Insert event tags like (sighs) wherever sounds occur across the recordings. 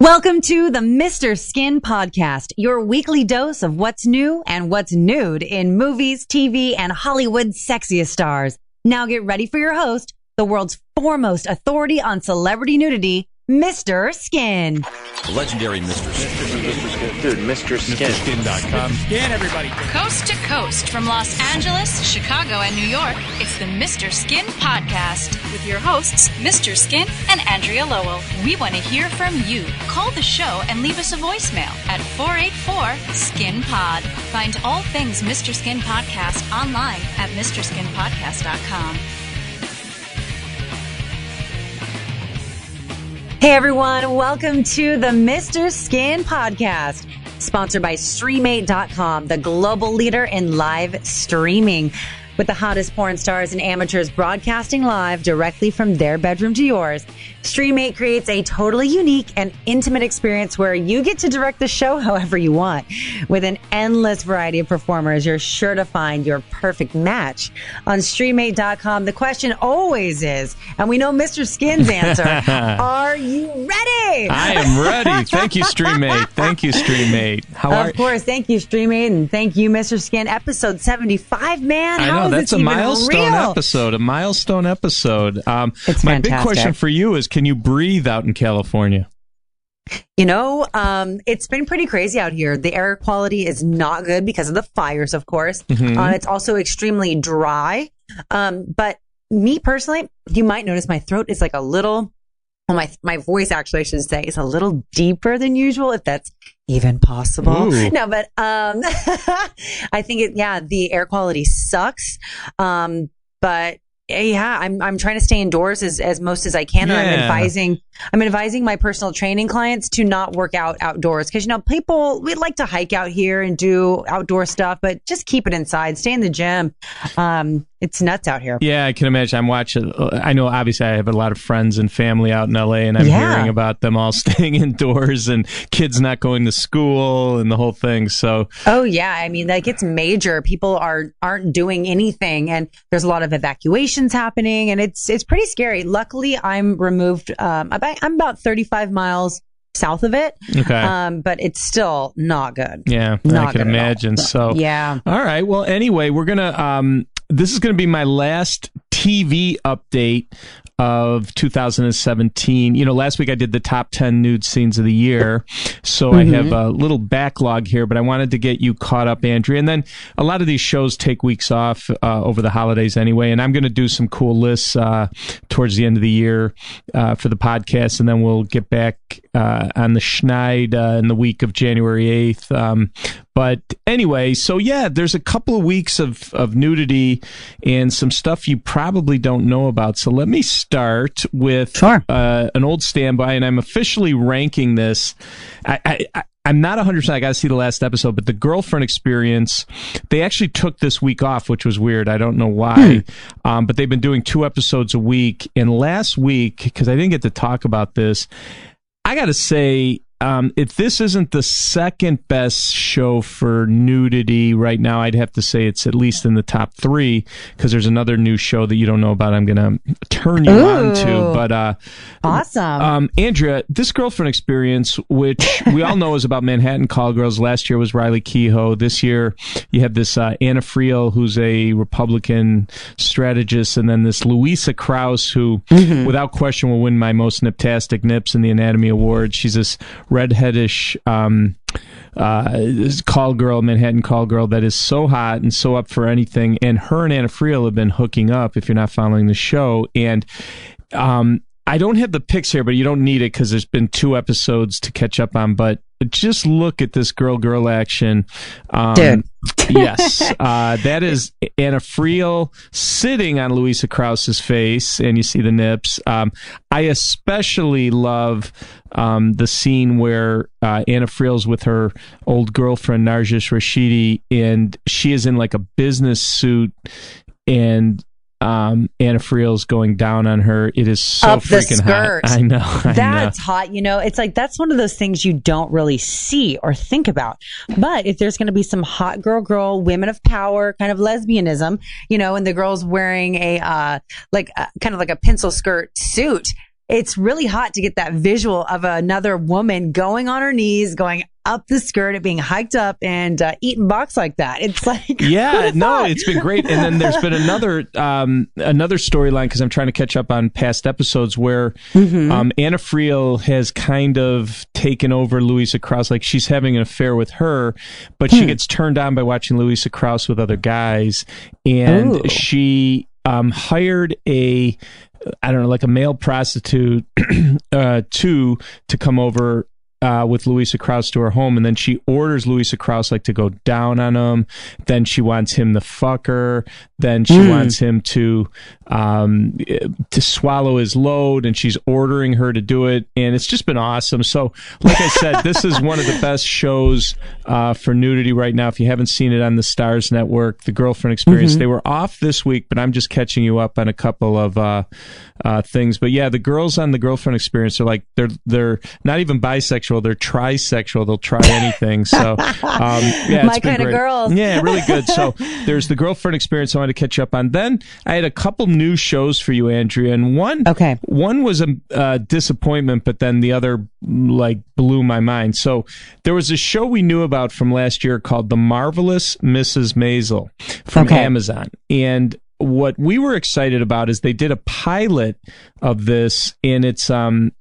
Welcome to the Mr. Skin Podcast, your weekly dose of what's new and what's nude in movies, TV, and Hollywood's sexiest stars. Now get ready for your host, the world's foremost authority on celebrity nudity, Mr. Skin. Legendary Mr. Skin. Mr. Skin. Dude, Mr. Skin. Skin.com. Skin everybody. Coast to coast from Los Angeles, Chicago, and New York, it's the Mr. Skin Podcast with your hosts, Mr. Skin and Andrea Lowell. We want to hear from you. Call the show and leave us a voicemail at 484 Skin Pod. Find all things Mr. Skin Podcast online at MrSkinPodcast.com. Hey everyone, welcome to the Mr. Skin Podcast, sponsored by Streamate.com, the global leader in live streaming. With the hottest porn stars and amateurs broadcasting live directly from their bedroom to yours, Streamate creates a totally unique and intimate experience where you get to direct the show however you want. With an endless variety of performers, you're sure to find your perfect match. On Streamate.com, the question always is, and we know Mr. Skin's (laughs) answer, (laughs) are you ready? I am ready. Thank you, Streamate. Thank you, Streamate. How are Of course. Thank you, Streamate, and thank you, Mr. Skin. Episode 75, man. I know that's a milestone real? episode. A milestone episode. Um, It's my big question for you is: Can you breathe out in California? You know, um, it's been pretty crazy out here. The air quality is not good because of the fires, of course. Mhm. Uh, it's also extremely dry. Um, but me personally, you might notice my throat is like a little, well, my, my voice actually, I should say, is a little deeper than usual, if that's even possible. Ooh. No, but, um, (laughs) I think it, yeah, the air quality sucks. Um, but yeah, I'm, I'm trying to stay indoors as, as most as I can. And I'm advising, I'm advising my personal training clients to not work out outdoors because, you know, people, we like to hike out here and do outdoor stuff, but just keep it inside, stay in the gym. Um, it's nuts out here. Yeah, I can imagine. I'm watching. I know, obviously, I have a lot of friends and family out in LA, and I'm Yeah. hearing about them all (laughs) staying indoors and kids not going to school and the whole thing. So, Oh yeah, I mean like it's major. People are aren't doing anything, and there's a lot of evacuations happening, and it's it's pretty scary. Luckily, I'm removed. Um, about, I'm about 35 miles south of it, okay. um, but it's still not good. yeah, not I can imagine. So, Yeah. All right. Well, anyway, we're gonna. Um, this is gonna be my last TV update of 2017. You know, last week I did the top 10 nude scenes of the year, so I have a little backlog here. But I wanted to get you caught up, Andrea. And then a lot of these shows take weeks off uh, over the holidays anyway. And I'm gonna do some cool lists uh, towards the end of the year uh, for the podcast, and then we'll get back uh, on the Schneid uh, in the week of January 8th. Um, but anyway, so yeah, there's a couple of weeks of, of nudity and some stuff you probably don't know about. So let me start with Sure. uh, an old standby, and I'm officially ranking this. I, I, I'm not 100%. I got to see the last episode, but the girlfriend experience, they actually took this week off, which was weird. I don't know why. Um, but they've been doing two episodes a week. And last week, because I didn't get to talk about this, I got to say, um, if this isn't the second best show for nudity right now, I'd have to say it's at least in the top three because there's another new show that you don't know about. I'm going to turn you Ooh. on to, but uh, Awesome. um, Andrea, this girlfriend experience, which (laughs) we all know is about Manhattan call girls. Last year was Riley Keough. This year you have this uh, Anna Friel, who's a Republican strategist, and then this Louisa Krause, who, without question, will win my most niptastic nips in the Anatomy Award. She's this redheadish. Um, uh, call girl, Manhattan call girl, that is so hot and so up for anything. And her and Anna Friel have been hooking up. If you're not following the show, and um, I don't have the pics here, but you don't need it because there's been two episodes to catch up on. But just look at this girl girl action. Um, Dude. Yes, (laughs) uh, that is Anna Friel sitting on Louisa Krause's face, and you see the nips. Um, I especially love um, the scene where uh, Anna Friel's with her old girlfriend Narges Rashidi, and she is in like a business suit, and um, Anna Friel's going down on her. It is so Up freaking hot. I know. I know. That's hot. You know, it's like that's one of those things you don't really see or think about. But if there's going to be some hot girl, girl, women of power kind of lesbianism, you know, and the girl's wearing a, uh, like, uh, kind of like a pencil skirt suit, it's really hot to get that visual of another woman going on her knees, going up the skirt, it being hiked up and uh, eating box like that. It's like (laughs) yeah, no, it's been great. And then there's been another um, another storyline because I'm trying to catch up on past episodes where Mm-hmm. um, Anna Friel has kind of taken over Louisa Krause. Like she's having an affair with her, but Hmm. she gets turned on by watching Louisa Krause with other guys, and Ooh. she um, hired a I don't know, like a male prostitute (clears throat) uh, to to come over uh, with Louisa Krause to her home, and then she orders Louisa Krause like to go down on him. Then she wants him to fuck her. Then she Hmm. wants him to um, to swallow his load, and she's ordering her to do it, and it's just been awesome. So, like I said, this is one of the best shows uh, for nudity right now. If you haven't seen it on the Starz Network, the Girlfriend Experience, Mm-hmm. they were off this week, but I'm just catching you up on a couple of uh, uh, things. But yeah, the girls on the Girlfriend Experience are like they're they're not even bisexual; they're trisexual. They'll try (laughs) anything. So um, yeah, My kinda great. girls. Yeah, really good. So there's the Girlfriend Experience. I wanted to catch you up on. Then I had a couple new shows for you, Andrea, and one Okay. one was a uh, disappointment, but then the other like blew my mind. So there was a show we knew about from last year called The Marvelous Mrs. Maisel from Okay. Amazon, and what we were excited about is they did a pilot of this, and it's um.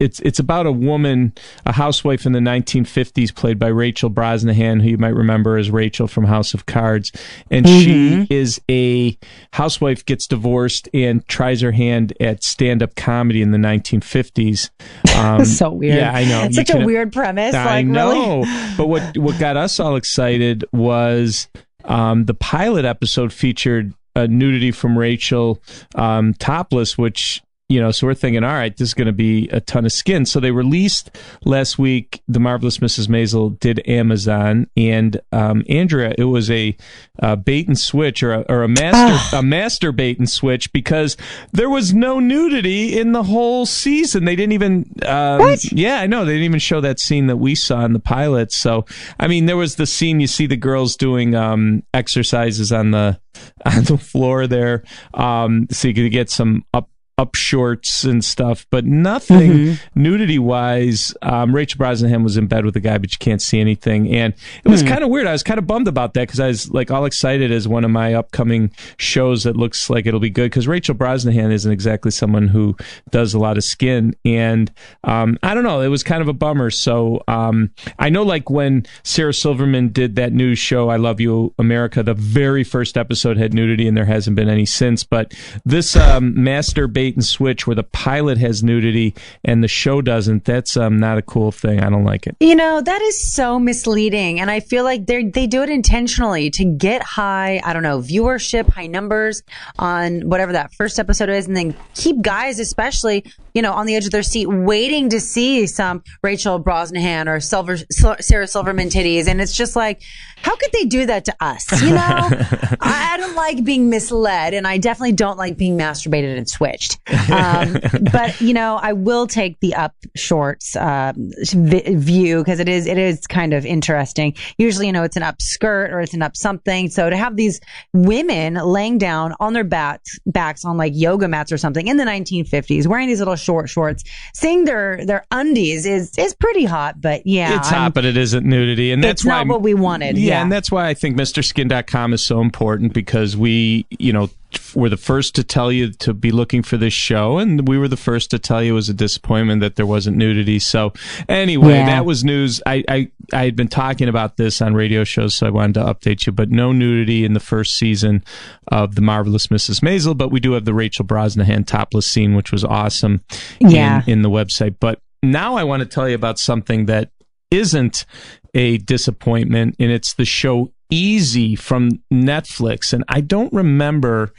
It's it's about a woman, a housewife in the 1950s, played by Rachel Brosnahan, who you might remember as Rachel from House of Cards, and she is a housewife gets divorced and tries her hand at stand up comedy in the 1950s. (laughs) Um, so weird. Yeah, I know. It's such a weird premise. I like know. really. but what what got us all excited was um, the pilot episode featured A nudity from Rachel um, topless, which you know. So we're thinking, all right, this is going to be a ton of skin. So they released last week. The marvelous Mrs. Maisel did Amazon, and um, Andrea, it was a uh, bait and switch or a, or a master a master bait and switch because there was no nudity in the whole season. They didn't even um, What? yeah, I know. They didn't even show that scene that we saw in the pilot. So, I mean, there was the scene you see the girls doing um, exercises on the (laughs) on the floor there, um, so you could get some up up shorts and stuff, but nothing nudity wise. Um, Rachel Brosnahan was in bed with a guy, but you can't see anything, and it was kind of weird. I was kind of bummed about that because I was like all excited as one of my upcoming shows that looks like it'll be good because Rachel Brosnahan isn't exactly someone who does a lot of skin, and um, I don't know. It was kind of a bummer. So um, I know, like when Sarah Silverman did that news show, "I Love You, America," the very first episode had nudity, and there hasn't been any since. But this um, master bait and switch, where the pilot has nudity and the show doesn't, that's um, not a cool thing. I don't like it. You know, that is so misleading. And I feel like they they do it intentionally to get high, I don't know, viewership, high numbers on whatever that first episode is, and then keep guys, especially, you know, on the edge of their seat, waiting to see some Rachel Brosnahan or Silver, Sarah Silverman titties. And it's just like, how could they do that to us? You know, (laughs) I, don't like being misled, and I definitely don't like being masturbated and switched. Um, (laughs) but you know, I will take the up shorts um, vi- view because it is it is kind of interesting. Usually, you know, it's an up skirt or it's an up something. So to have these women laying down on their backs backs on like yoga mats or something in the 1950s, wearing these little short shorts, seeing their their undies is is pretty hot. But yeah, it's I'm- hot, but it isn't nudity, and that's It's why not what we wanted, Yeah, yeah. and that's why I think MrSkin.com is so important because we, you know, were the first to tell you to be looking for this show, and we were the first to tell you it was a disappointment that there wasn't nudity. So anyway, Yeah. that was news. I, I I had been talking about this on radio shows, so I wanted to update you. But no nudity in the first season of the marvelous Mrs. Maisel, but we do have the Rachel Brosnahan topless scene, which was awesome. Yeah. in, in the website. But now I want to tell you about something that isn't a disappointment, and it's the show Easy from Netflix. And I don't remember,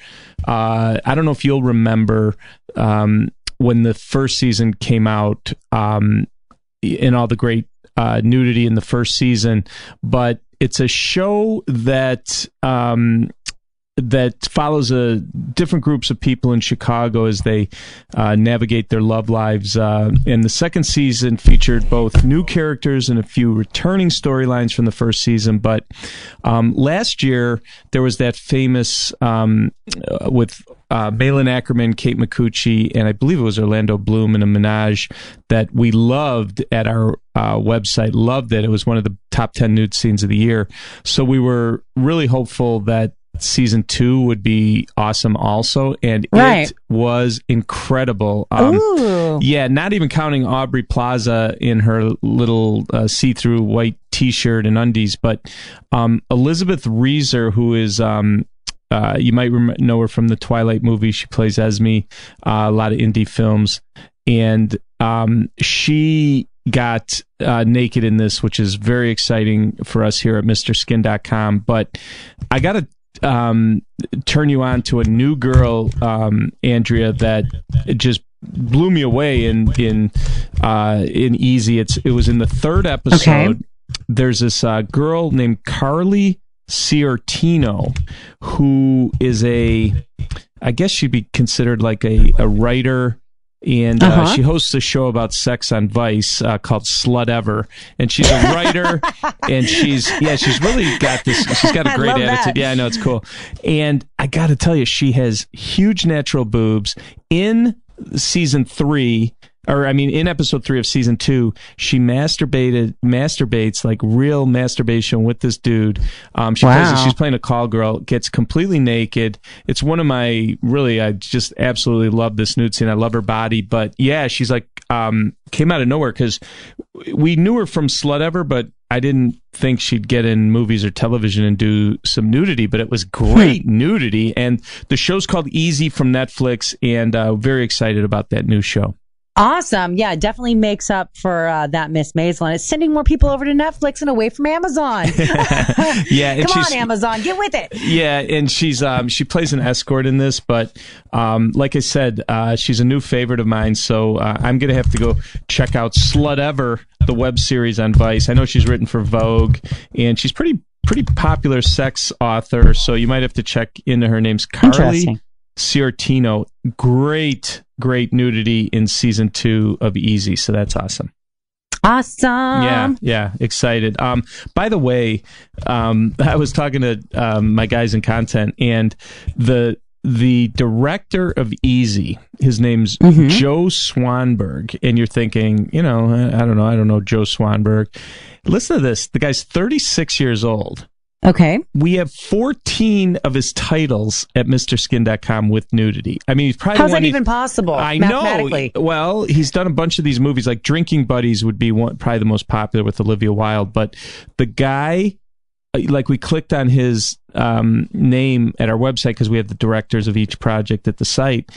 uh, I don't know if you'll remember um, when the first season came out um, and all the great uh, nudity in the first season, but it's a show that. Um, that follows a different groups of people in Chicago as they uh, navigate their love lives. Uh, and the second season featured both new characters and a few returning storylines from the first season. But um, last year there was that famous um, uh, with uh, Malin Akerman, Kate Micucci, and I believe it was Orlando Bloom in a menage that we loved at our uh, website. Loved it. It was one of the top 10 nude scenes of the year. So we were really hopeful that season two would be awesome also and Right. it was incredible um, Ooh. yeah not even counting aubrey plaza in her little uh, see-through white t-shirt and undies but um, elizabeth reaser who is um, uh, you might rem- know her from the Twilight movie. She plays Esme, uh, a lot of indie films, and um, she got uh, naked in this, which is very exciting for us here at MrSkin.com. But I got to um, turn you on to a new girl, um, Andrea, that just blew me away in in uh, in Easy. It's it was in the third episode. There's this uh, girl named Karley Sciortino, who is a, I guess she'd be considered like a, a writer. And uh, Uh-huh. she hosts a show about sex on Vice uh, called Slutever, and she's a writer, (laughs) and she's yeah, she's really got this. She's got a (laughs) great love that. attitude. Yeah, I know it's cool. And I got to tell you, she has huge natural boobs. In season three, or I mean, in episode three of season two, she masturbated, masturbates like real masturbation with this dude. Um, she plays, Wow. she's playing a call girl, gets completely naked. It's one of my really, I just absolutely love this nude scene. I love her body, but yeah, she's like, um, came out of nowhere because we knew her from Slutever, but I didn't think she'd get in movies or television and do some nudity, but it was great nudity. And the show's called Easy from Netflix, and uh, very excited about that new show. Awesome. Yeah, it definitely makes up for uh, that Miss Maisel. It's sending more people over to Netflix and away from Amazon. (laughs) (laughs) Yeah, Come she's on, Amazon, get with it. yeah, and she's um she plays an escort in this, but um like I said, uh she's a new favorite of mine, so uh, I'm gonna have to go check out Slutever, the web series on Vice. I know she's written for Vogue, and she's pretty pretty popular sex author, so you might have to check into her. Name's Karley Interesting. Great, great nudity in season two of Easy, so that's awesome. Awesome. Yeah, yeah, excited. Um, by the way, um, (laughs) I was talking to um, my guys in content, and the the director of Easy, his name's Joe Swanberg, and you're thinking, you know, I, I don't know, I don't know Joe Swanberg. Listen to this: the guy's 36 years old. Okay. We have 14 of his titles at MrSkin.com with nudity. I mean, he's probably How's that even possible? I know. Well, he's done a bunch of these movies. Like Drinking Buddies would be one, probably the most popular with Olivia Wilde. But the guy, uh, like we clicked on his um, name at our website because we have the directors of each project at the site,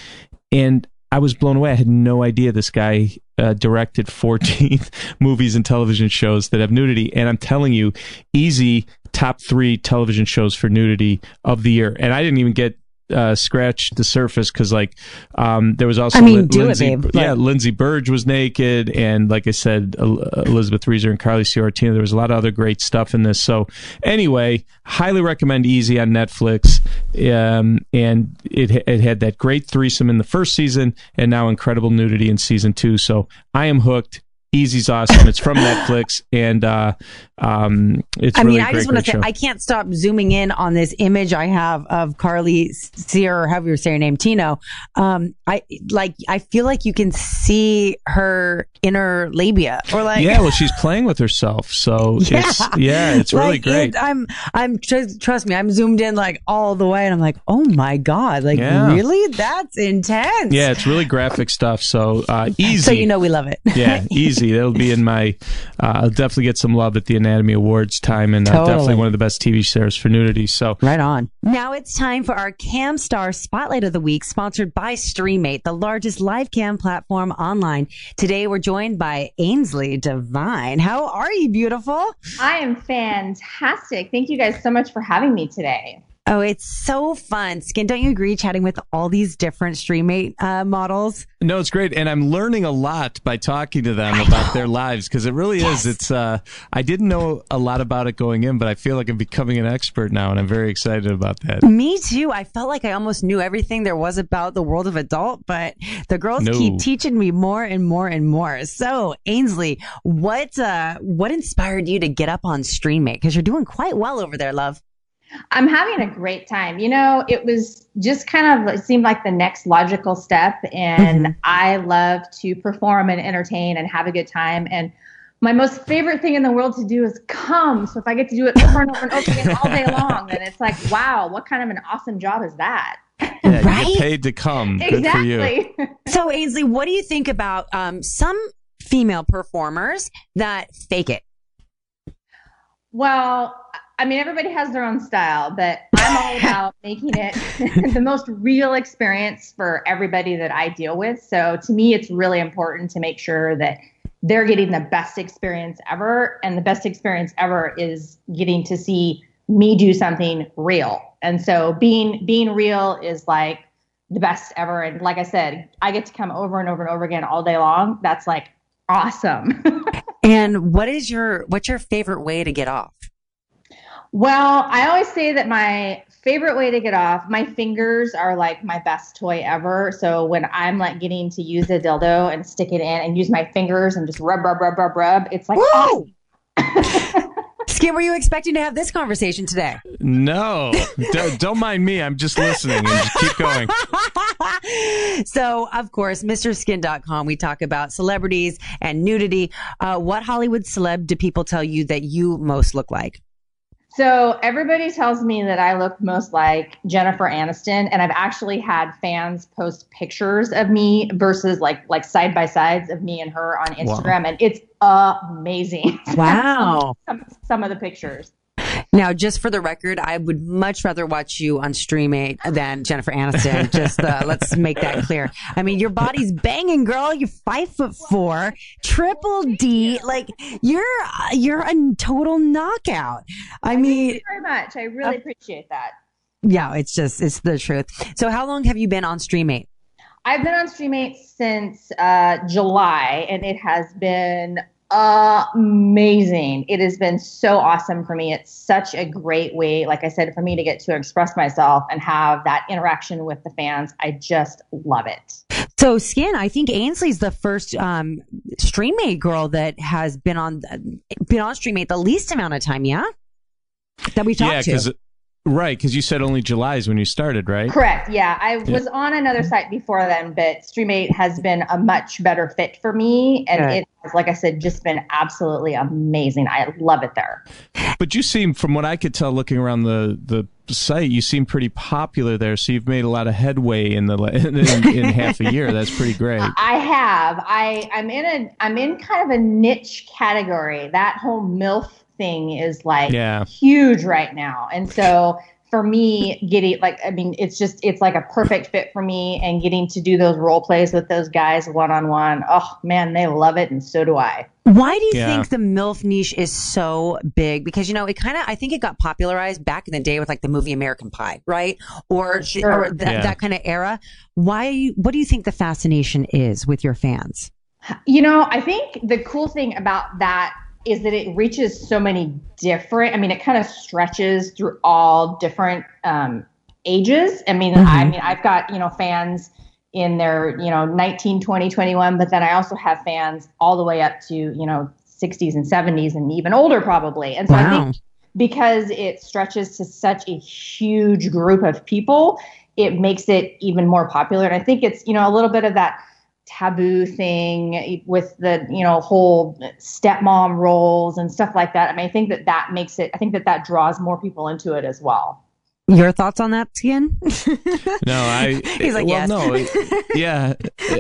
and I was blown away. I had no idea this guy uh, directed 14 (laughs) movies and television shows that have nudity. And I'm telling you, easy top three television shows for nudity of the year. And I didn't even get uh, scratch the surface because like um, there was also I mean, it, Lindsay, babe. yeah, Lindsay Burdge was naked, and like I said, El- Elizabeth Reaser and Karley Sciortino. There was a lot of other great stuff in this. So anyway, highly recommend Easy on Netflix. Um, and it it had that great threesome in the first season, and now incredible nudity in season two. So I am hooked. Easy's awesome. It's from Netflix, and uh, um, it's I really mean, I great, just want to say, show. I can't stop zooming in on this image I have of Karley Sear, or however you say her name, Tino. Um, I like, I feel like you can see her inner labia, or like, yeah, well, she's playing with herself, so (laughs) Yeah. it's yeah, it's really Like, great. it- I'm, I'm trust, trust me, I'm zoomed in like all the way, and I'm like, oh my god, like Yeah. really, that's intense. Yeah, it's really graphic stuff. So uh, easy. So you know we love it. yeah, (laughs) easy. That'll be in my. Uh, I'll definitely get some love at the Anatomy Awards time, and uh, Totally. definitely one of the best TV shows for nudity. So Right on. Now it's time for our Cam Star Spotlight of the Week, sponsored by Streamate, the largest live cam platform online. Today we're joined by Ainsley Divine. How are you, beautiful? I am fantastic. Thank you guys so much for having me today. Oh, it's so fun. Skin, don't you agree chatting with all these different Streamate uh, models? no, it's great, and I'm learning a lot by talking to them about their lives because it really is. It's. Uh, I didn't know a lot about it going in, but I feel like I'm becoming an expert now, and I'm very excited about that. Me too. I felt like I almost knew everything there was about the world of adult, but the girls No. keep teaching me more and more and more. So, Ainsley, what uh, what inspired you to get up on Streamate? Because you're doing quite well over there, love. I'm having a great time. You know, it was just kind of it seemed like the next logical step, and Mhm. I love to perform and entertain and have a good time. And my most favorite thing in the world to do is come. So if I get to do it over and over and over again all day (laughs) long, then it's like, wow, what kind of an awesome job is that? Yeah, you Right? get paid to come. Good for you. exactly. (laughs) So, Ainsley, what do you think about um, some female performers that fake it? Well, I mean, everybody has their own style, but I'm all (laughs) about making it (laughs) the most real experience for everybody that I deal with. So to me, it's really important to make sure that they're getting the best experience ever. And the best experience ever is getting to see me do something real. And so being being real is like the best ever. And like I said, I get to come over and over and over again all day long. That's like awesome. (laughs) And what is your what's your favorite way to get off? Well, I always say that my favorite way to get off, my fingers are like my best toy ever. So when I'm like getting to use a dildo and stick it in and use my fingers and just rub, rub, rub, rub, rub, it's like Woo! awesome. (laughs) Skin, were you expecting to have this conversation today? No, don't, don't mind me. I'm just listening and just keep going. (laughs) so, of course, MrSkin.com, we talk about celebrities and nudity. Uh, what Hollywood celeb do people tell you that you most look like? So everybody tells me that I look most like Jennifer Aniston, and I've actually had fans post pictures of me versus like like side by sides of me and her on Instagram, and it's amazing. (laughs) Wow. some, some of the pictures. Now, just for the record, I would much rather watch you on Streamate than Jennifer Aniston. Just uh, (laughs) let's make that clear. I mean, your body's banging, girl. You're five foot four, triple D. Like you're uh, you're a total knockout. I Thank mean, you very much. I really appreciate that. yeah, it's just it's the truth. So, how long have you been on Streamate? I've been on Streamate since uh, July, and it has been amazing. It has been so awesome for me. It's such a great way, like I said, for me to get to express myself and have that interaction with the fans. I just love it. So, Skin, I think Ainsley's the first um, Streamate girl that has been on been on Streamate the least amount of time. Yeah, that we talked Yeah, to. Because right, because you said only July is when you started, right? Correct. Yeah, I was on another site before then, but Streamate has been a much better fit for me, and Good. it has, like I said, just been absolutely amazing. I love it there. But you seem, from what I could tell, looking around the the site, you seem pretty popular there. So you've made a lot of headway in the (laughs) in, in half a year. That's pretty great. I have. I I'm in a I'm in kind of a niche category. That whole MILF thing is like Yeah. huge right now. And so for me, getting like I mean, it's just it's like a perfect fit for me and getting to do those role plays with those guys one on one. Oh man, they love it and so do I. Why do you Yeah. think the MILF niche is so big? Because, you know, it kind of, I think it got popularized back in the day with like the movie American Pie, right? Or, Sure. or that, Yeah. that kind of era. Why, what do you think the fascination is with your fans? You know, I think the cool thing about that is that it reaches so many different. I mean, it kind of stretches through all different um, ages. I mean, I Mhm. mean, I've got you know fans in their you know 19, 20, 21, but then I also have fans all the way up to you know 60s and 70s and even older probably. And so I think because it stretches to such a huge group of people, it makes it even more popular. And I think it's you know a little bit of that taboo thing with the you know whole stepmom roles and stuff like that. I mean, I think that that makes it. I think that that draws more people into it as well. Your thoughts on that, Skin? (laughs) No, I. (laughs) He's like, well, yes. no, it- yeah.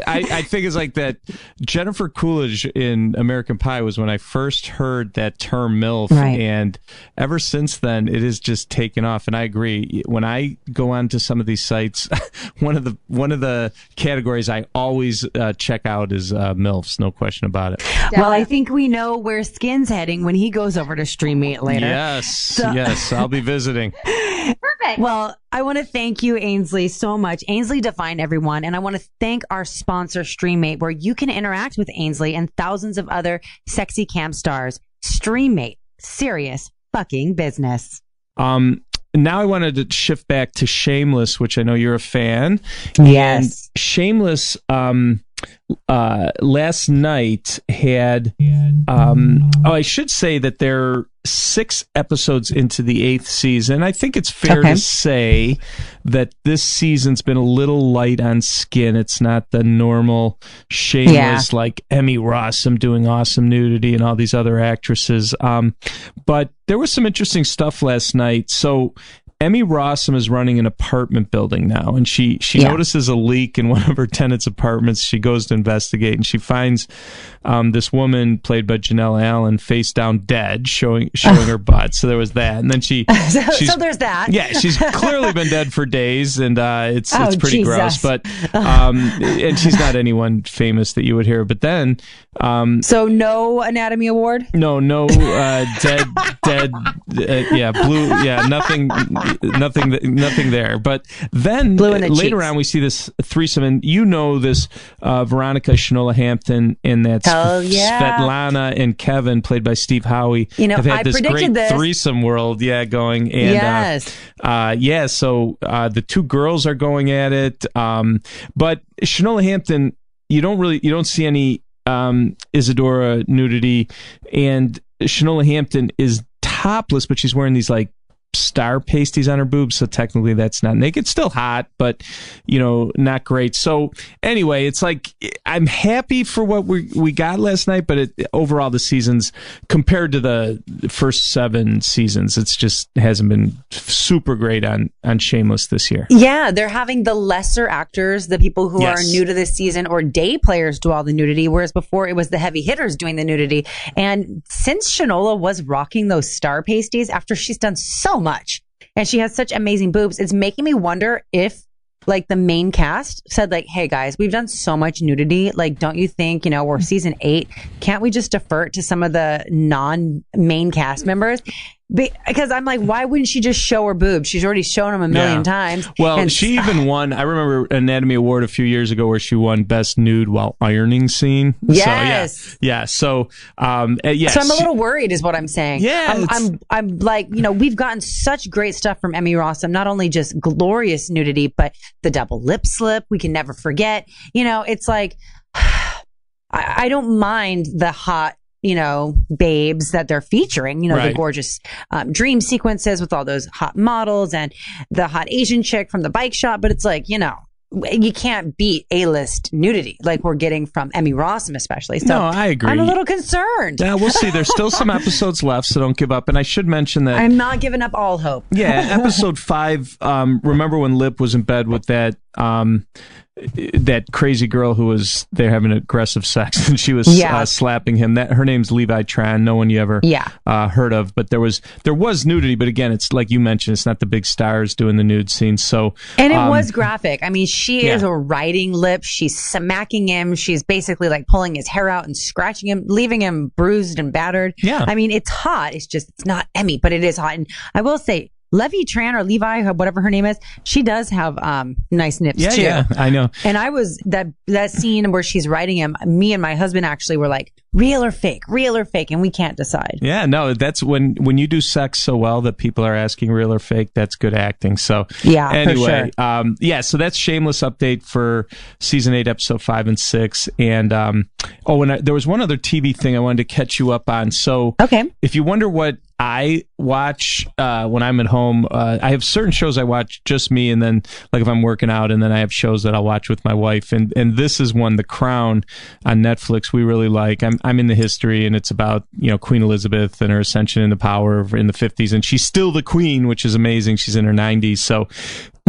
I, I think it's like that. Jennifer Coolidge in American Pie was when I first heard that term MILF, Right. and ever since then, it has just taken off. And I agree. When I go onto some of these sites, (laughs) one of the one of the categories I always uh, check out is uh, MILFs. No question about it. well, I think we know where Skin's heading when he goes over to Streamate later. Yes, yes, I'll be visiting. Perfect. Well, I want to thank you, Ainsley, so much. Ainsley Divine everyone. And I want to thank our sponsor, Streamate, where you can interact with Ainsley and thousands of other sexy cam stars. Streamate, serious fucking business. Um, now I wanted to shift back to Shameless, which I know you're a fan. Yes. And Shameless, um, uh, last night had. Um, oh, I should say that they're six episodes into the eighth season. I think it's fair Okay. to say that this season's been a little light on skin. It's not the normal shameless like Emmy Rossum doing awesome nudity and all these other actresses. Um, but there was some interesting stuff last night. So Emmy Rossum is running an apartment building now, and she she Yeah. notices a leak in (laughs) one of her tenants' apartments. She goes to investigate, and she finds um, this woman played by Janelle Allen face down dead, showing showing her (laughs) butt. So there was that, and then she (laughs) So, so there's that. yeah, she's clearly been dead for days, and uh, it's Oh, it's pretty Jesus. gross. But um, and she's not anyone famous that you would hear. But then um, So no Anatomy Award. no, no, uh, dead, dead, uh, yeah, blue, yeah, nothing, nothing, nothing there. But then the later cheeks. on, we see this threesome, and you know this uh, Veronica Shanola Hampton and that Hell yeah. Svetlana and Kevin, played by Steve Howey, You know, have had I this predicted great this. threesome world, yeah, going. And, Yes. Uh, uh, yeah, so uh, the two girls are going at it, um, but Shanola Hampton, you don't really, you don't see any um, Isidora nudity, and Shanola Hampton is topless, but she's wearing these like star pasties on her boobs, so technically that's not naked. Still hot, but you know, not great. So anyway, it's like I'm happy for what we we got last night, but it, overall the seasons compared to the first seven seasons, it's just hasn't been super great on on Shameless this year. Yeah, they're having the lesser actors, the people who Yes. are new to this season, or day players do all the nudity, whereas before it was the heavy hitters doing the nudity. And since Shanola was rocking those star pasties after she's done so much. And she has such amazing boobs, it's making me wonder if like the main cast said like hey guys we've done so much nudity. Like don't you think you know we're season eight. Can't we just defer to some of the non main cast members? Be- because i'm like why wouldn't she just show her boobs she's already shown them a million Yeah. times Well, And- she (laughs) even won. I remember Anatomy Award a few years ago where she won Best Nude while ironing scene. Yes. So, yeah, yeah. So, um, uh, yes. So I'm a little worried, is what I'm saying. Yeah, I'm, I'm, I'm like, you know, we've gotten such great stuff from Emmy Rossum. Not only just glorious nudity, but the double lip slip. We can never forget. You know, it's like, (sighs) I, I don't mind the hot. You know, babes that they're featuring, you know, the gorgeous um, dream sequences with all those hot models and the hot Asian chick from the bike shop. But it's like, you know, you can't beat A-list nudity like we're getting from Emmy Rossum, especially. So No, I agree. I'm a little concerned. Yeah, we'll see. There's still some (laughs) episodes left, so don't give up. And I should mention that. I'm not giving up all hope. yeah, (laughs) episode five. Um, remember when Lip was in bed with that um, that crazy girl who was they're having aggressive sex (laughs) and she was Yeah. uh, slapping him. That her name's Levy Tran. No one you ever Yeah. uh, heard of, but there was there was nudity. But again, it's like you mentioned, it's not the big stars doing the nude scenes. So And it um, was graphic. I mean, she is yeah. a riding lip. She's smacking him. She's basically like pulling his hair out and scratching him, leaving him bruised and battered. Yeah. I mean, it's hot. It's just, it's not Emmy, but it is hot. And I will say, Levy Tran or Levi, whatever her name is, she does have um nice nips yeah, too. yeah, I know. And I was that that scene where she's writing him. Me and my husband actually were like, real or fake, real or fake, and we can't decide. Yeah, no, that's when when you do sex so well that people are asking real or fake. That's good acting. So Yeah, Anyway, um, yeah. So that's shameless update for season eight, episode five and six. And um, oh, and I, there was one other TV thing I wanted to catch you up on. So Okay. if you wonder what I watch uh, when I'm at home, uh, I have certain shows I watch just me, and then like if I'm working out, and then I have shows that I'll watch with my wife. And and this is one, The Crown, on Netflix. We really like. I'm I'm in the history, and it's about you know Queen Elizabeth and her ascension into power in the 50s, and she's still the queen, which is amazing. She's in her 90s, so.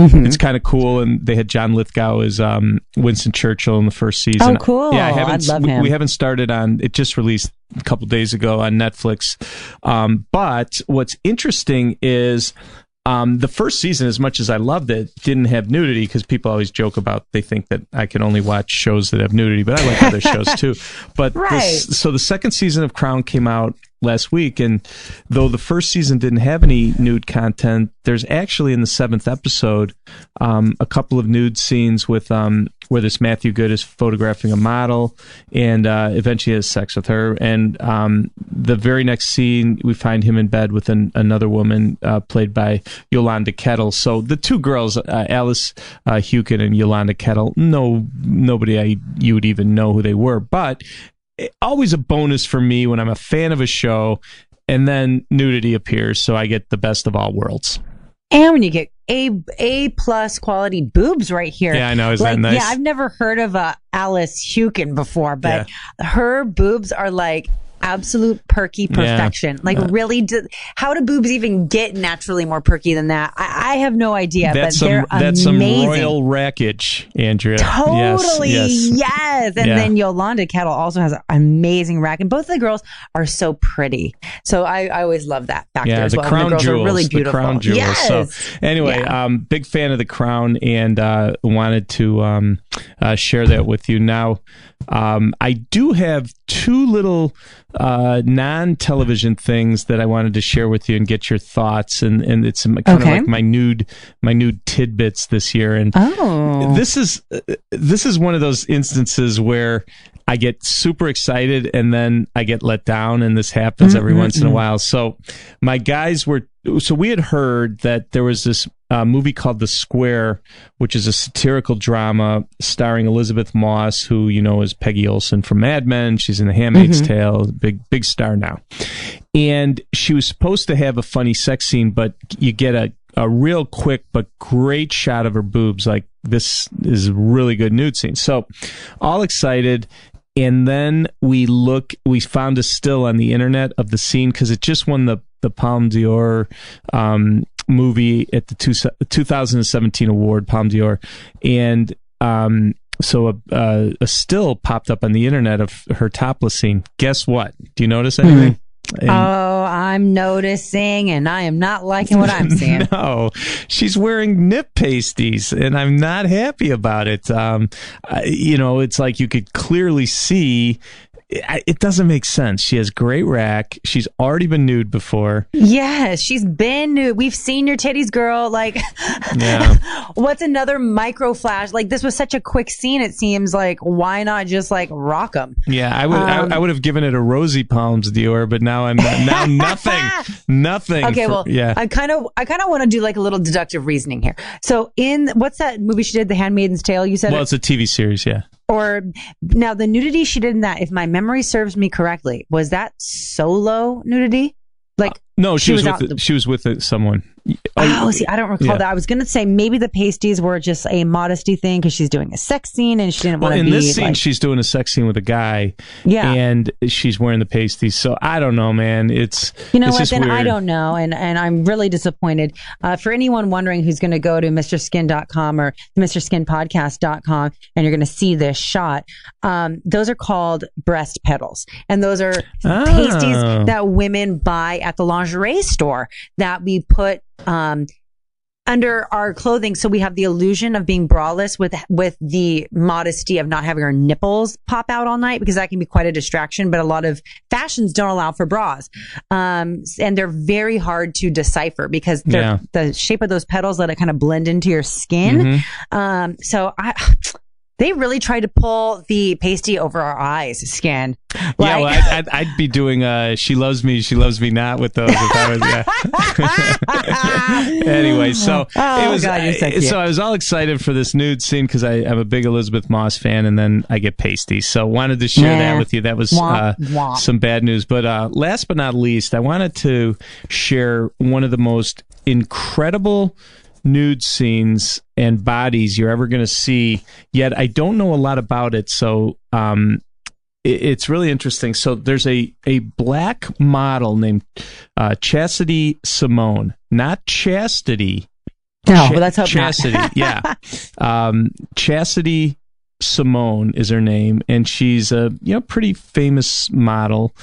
It's kind of cool, and they had John Lithgow as um, Winston Churchill in the first season. Oh, cool. Yeah, I haven't. Love we- We haven't started on. It just released a couple days ago on Netflix. Um, but what's interesting is um, the first season, as much as I loved it, didn't have nudity because people always joke about they think that I can only watch shows that have nudity, but I like other (laughs) shows too. But Right. this, so the second season of Crown came out last week, and though the first season didn't have any nude content, there's actually in the seventh episode um, a couple of nude scenes with um, where this Matthew Goode is photographing a model and uh, eventually has sex with her. And um, the very next scene, we find him in bed with an, another woman uh, played by Yolanda Kettle. So the two girls, uh, Alice uh, Hewkin and Yolanda Kettle, no, nobody I you would even know who they were, but always a bonus for me when I'm a fan of a show and then nudity appears, so I get the best of all worlds. And when you get a a plus quality boobs right here. Yeah, I know. Isn't like, that nice? Yeah, I've never heard of a Alice Hewkin before, but her boobs are like absolute perky perfection. Like Uh, really, do, how do boobs even get naturally more perky than that? I, I have no idea, that's but some they're that's some amazing. royal wreckage, Andrea. Totally, Yes, yes. yes. And Yeah. then Yolanda Kettle also has an amazing rack, and both of the girls are so pretty. So I, I always love that factor Yeah, as the well. Crown girls jewels. are really beautiful. The crown jewels. Yes. So anyway, Yeah. um, big fan of the crown, and uh, wanted to um, uh, share that with you. Now, um, I do have two little uh, non-television things that I wanted to share with you and get your thoughts, and and it's kind of like my nude my nude tidbits this year, and Oh. this is this is one of those instances where I get super excited and then I get let down, and this happens every mm-hmm, once in a mm-hmm. while. So my guys were so we had heard that there was this uh, movie called The Square, which is a satirical drama starring Elisabeth Moss, who you know is Peggy Olson from Mad Men. She's in The Handmaid's mm-hmm. Tale, big big star now. And she was supposed to have a funny sex scene, but you get a a real quick but great shot of her boobs. Like this is a really good nude scene. So all excited. And then we look, we found a still on the internet of the scene because it just won the, the Palme d'Or um, movie at the two, 2017 award, Palme d'Or. And um, so a, a, a still popped up on the internet of her topless scene. Guess what? Do you notice anything? And- Oh, I'm noticing, and I am not liking what I'm (laughs) seeing. no, she's wearing nip pasties, and I'm not happy about it. Um, I, you know, it's like you could clearly see. It, it doesn't make sense. She has great rack. She's already been nude before. Yes, she's been nude. We've seen your titties, girl. Like, Yeah. (laughs) what's another micro flash? Like, this was such a quick scene. It seems like why not just like rock them? Yeah, I would. Um, I, I would have given it a rosy palms Dior, but now I'm now (laughs) nothing, nothing. Okay, for- well, yeah. I kind of, I kind of want to do like a little deductive reasoning here. So, in what's that movie she did, The Handmaid's Tale? You said, well, it? it's a TV series. Yeah. Or now the nudity she did in that, if my memory serves me correctly, was that solo nudity? Like, No, she, She was, was with the- she was with uh, someone. oh, see, I don't recall yeah. that. I was going to say maybe the pasties were just a modesty thing because she's doing a sex scene and she didn't want to in this scene, like, she's doing a sex scene with a guy. Yeah. and she's wearing the pasties. So I don't know, man. It's You know it's what? Then I don't know, and and I'm really disappointed. Uh, for anyone wondering who's going to go to MrSkin.com or MrSkinPodcast.com, and you're going to see this shot, um, those are called breast petals, and those are Oh. pasties that women buy at the lingerie store that we put. Um, under our clothing so we have the illusion of being braless with with the modesty of not having our nipples pop out all night because that can be quite a distraction but a lot of fashions don't allow for bras um and they're very hard to decipher because Yeah. the shape of those petals let it kind of blend into your skin Mm-hmm. um so i they really tried to pull the pasty over our eyes skin yeah, well, I'd, I'd, I'd be doing uh, "She Loves Me, She Loves Me Not" with those. If I was, yeah. (laughs) anyway, so (laughs) Oh, it was. God, so uh, so I was all excited for this nude scene because I'm a big Elisabeth Moss fan, and then I get pasty. So wanted to share Nah. that with you. That was Womp, uh, womp. some bad news. But uh, last but not least, I wanted to share one of the most incredible nude scenes and bodies you're ever going to see. Yet I don't know a lot about it, so um, it- it's really interesting. So there's a a black model named uh, Chastity Simone, not Chastity. no well, let's hope Chastity, (laughs) yeah. Um, Chastity Simone is her name, and she's a you know pretty famous model,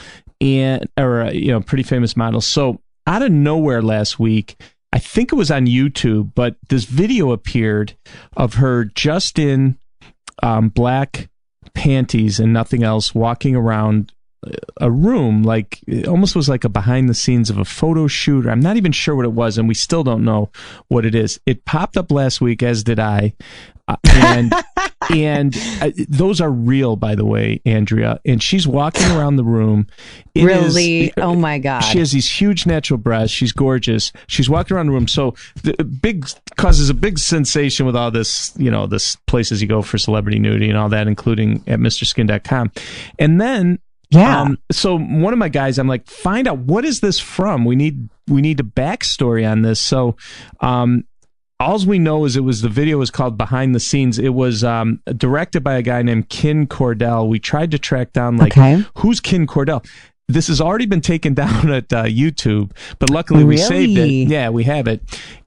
and or a, you know pretty famous model. So out of nowhere last week, I think it was on YouTube, but this video appeared of her just in um, black panties and nothing else, walking around a room like it almost was like a behind the scenes of a photo shoot. I'm not even sure what it was, and we still don't know what it is. It popped up last week, as did I, uh, and (laughs) and uh, those are real, by the way, Andrea. And she's walking around the room. It really? is- oh my god. She has these huge natural breasts. She's gorgeous. She's walking around the room. So the big causes a big sensation with all this, you know, this places you go for celebrity nudity and all that, including at MrSkin.com. And then yeah. um, so one of my guys, I'm like, find out what is this from? We need we need a backstory on this. So, um, all we know is it was the video was called Behind the Scenes. It was um, directed by a guy named Kin Cordell. We tried to track down like Okay. who's Kin Cordell. This has already been taken (laughs) down at uh, YouTube, but luckily we saved it. Yeah, we have it.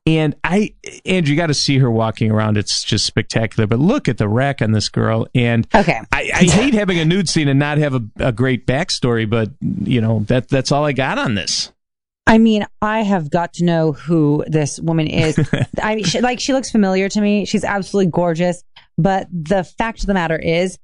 And I, Andrew, you got to see her walking around. It's just spectacular. But look at the rack on this girl. And Okay. I, I hate having a nude scene and not have a, a great backstory, but you know that that's all I got on this. I mean, I have got to know who this woman is. (laughs) I mean, she, like she looks familiar to me. She's absolutely gorgeous. But the fact of the matter is,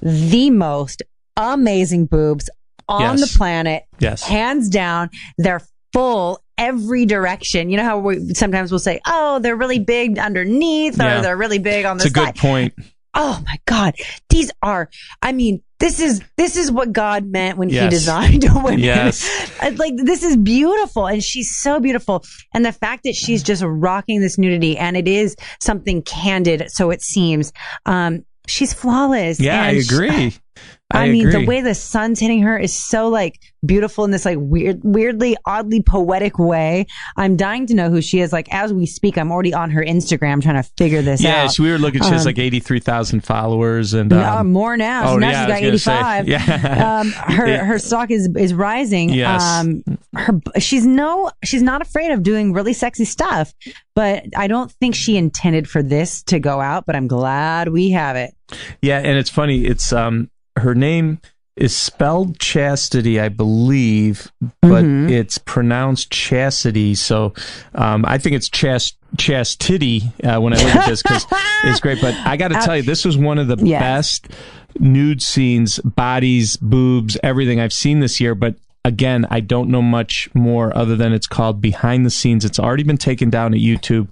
the most amazing boobs on Yes. the planet, Yes. hands down. They're full every direction. You know how we sometimes we'll say, "Oh, they're really big underneath," or Yeah. "They're really big on the It's a side." good point. Oh my God, these are. I mean, this is this is what God meant when He designed (laughs) women. Yes. (laughs) Like this is beautiful, and she's so beautiful, and the fact that she's just rocking this nudity, and it is something candid, so it seems. Um, she's flawless. Yeah, I agree. she- (laughs) agree. I, mean, the way the sun's hitting her is so like beautiful in this like weird, weirdly, oddly poetic way. I'm dying to know who she is. Like as we speak, I'm already on her Instagram trying to figure this Yeah, out. so we were looking. She has Um, like eighty three thousand followers, and No, um, more now. oh, now yeah, I she's got gonna say. 85. (laughs) Yeah. um, her her stock is is rising. Yes. Um, her she's no she's not afraid of doing really sexy stuff, but I don't think she intended for this to go out. But I'm glad we have it. yeah, and it's funny. It's um her name is spelled chastity, I believe, but Mhm. it's pronounced chastity. So um, I think it's chast chastity uh, when I look at this because (laughs) it's great. But I got to tell you, this was one of the Yes. best nude scenes, bodies, boobs, everything I've seen this year. But again, I don't know much more other than it's called Behind the Scenes. It's already been taken down at YouTube.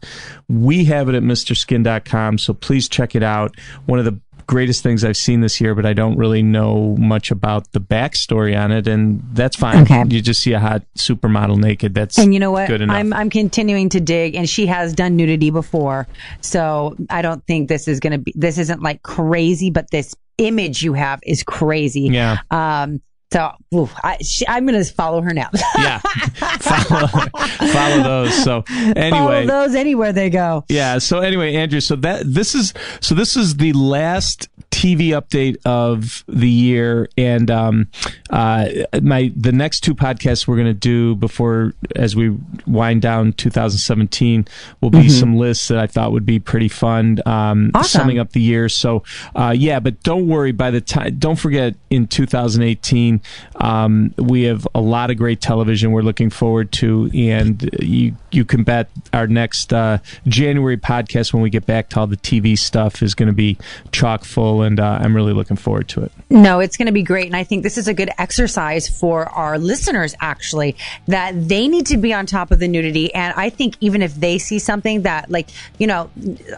We have it at MrSkin.com, so please check it out. One of the greatest things I've seen this year, but I don't really know much about the backstory on it, and that's fine. Okay. You just see a hot supermodel naked. That's And you know what? Good enough. I'm I'm continuing to dig, and she has done nudity before, so I don't think this is gonna be. This isn't like crazy, but this image you have is crazy. yeah, Um. So ooh, I, she, I'm gonna follow her now. (laughs) yeah. (laughs) follow, follow those. So follow anyway, those anywhere they go. Yeah. So anyway, Andrew. So that this is so this is the last TV update of the year, and um, uh, my the next two podcasts we're going to do before as we wind down 2017 will be some lists that I thought would be pretty fun. Um, Awesome. Summing up the year. So uh, yeah, but don't worry. By the time, don't forget in 2018, um, we have a lot of great television we're looking forward to, and you you can bet our next uh, January podcast when we get back to all the TV stuff is going to be chock full, and uh, I'm really looking forward to it. No, it's going to be great. And I think this is a good exercise for our listeners, actually, that they need to be on top of the nudity. And I think even if they see something that, like, you know,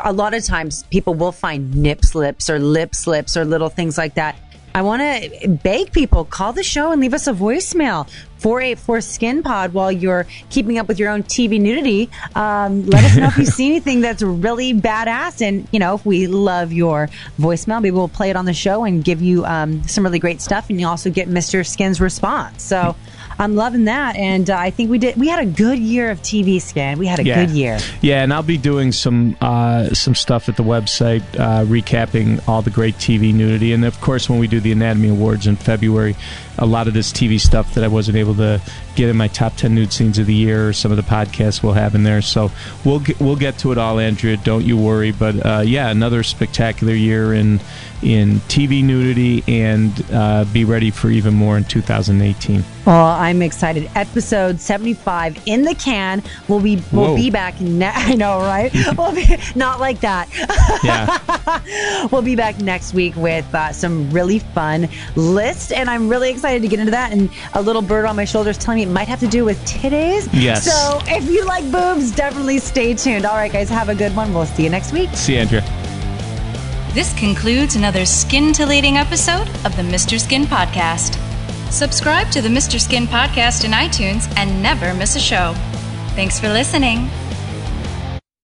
a lot of times people will find nip slips or lip slips or little things like that. I want to beg people call the show and leave us a voicemail 484 Skin Pod while you're keeping up with your own TV nudity. Um, let us know if you (laughs) see anything that's really badass. And, you know, if we love your voicemail, maybe we'll play it on the show and give you um, some really great stuff. And you also get Mr. Skin's response. So I'm loving that. And uh, I think we did, we had a good year of TV Skin. We had a good year. Yeah, and I'll be doing some uh, some stuff at the website, uh, recapping all the great TV nudity, and of course, when we do the Anatomy Awards in February, a lot of this TV stuff that I wasn't able to get in my top ten nude scenes of the year, or some of the podcasts we'll have in there. So we'll get, we'll get to it all, Andrea. Don't you worry. But uh, yeah, another spectacular year in in TV nudity, and uh, be ready for even more in 2018. Well, I'm excited. Episode 75 in the can. We'll be we'll Whoa. be back. Ne- (laughs) I know, right? (laughs) we'll be not like that. Yeah. (laughs) we'll be back next week with uh, some really fun lists, and I'm really excited to get into that. And a little bird on my shoulder is telling me it might have to do with titties. Yes. So if you like boobs, definitely stay tuned. All right, guys, have a good one. We'll see you next week. See you, Andrea. This concludes another scintillating episode of the Mr. Skin Podcast. Subscribe to the Mr. Skin Podcast in iTunes and never miss a show. Thanks for listening.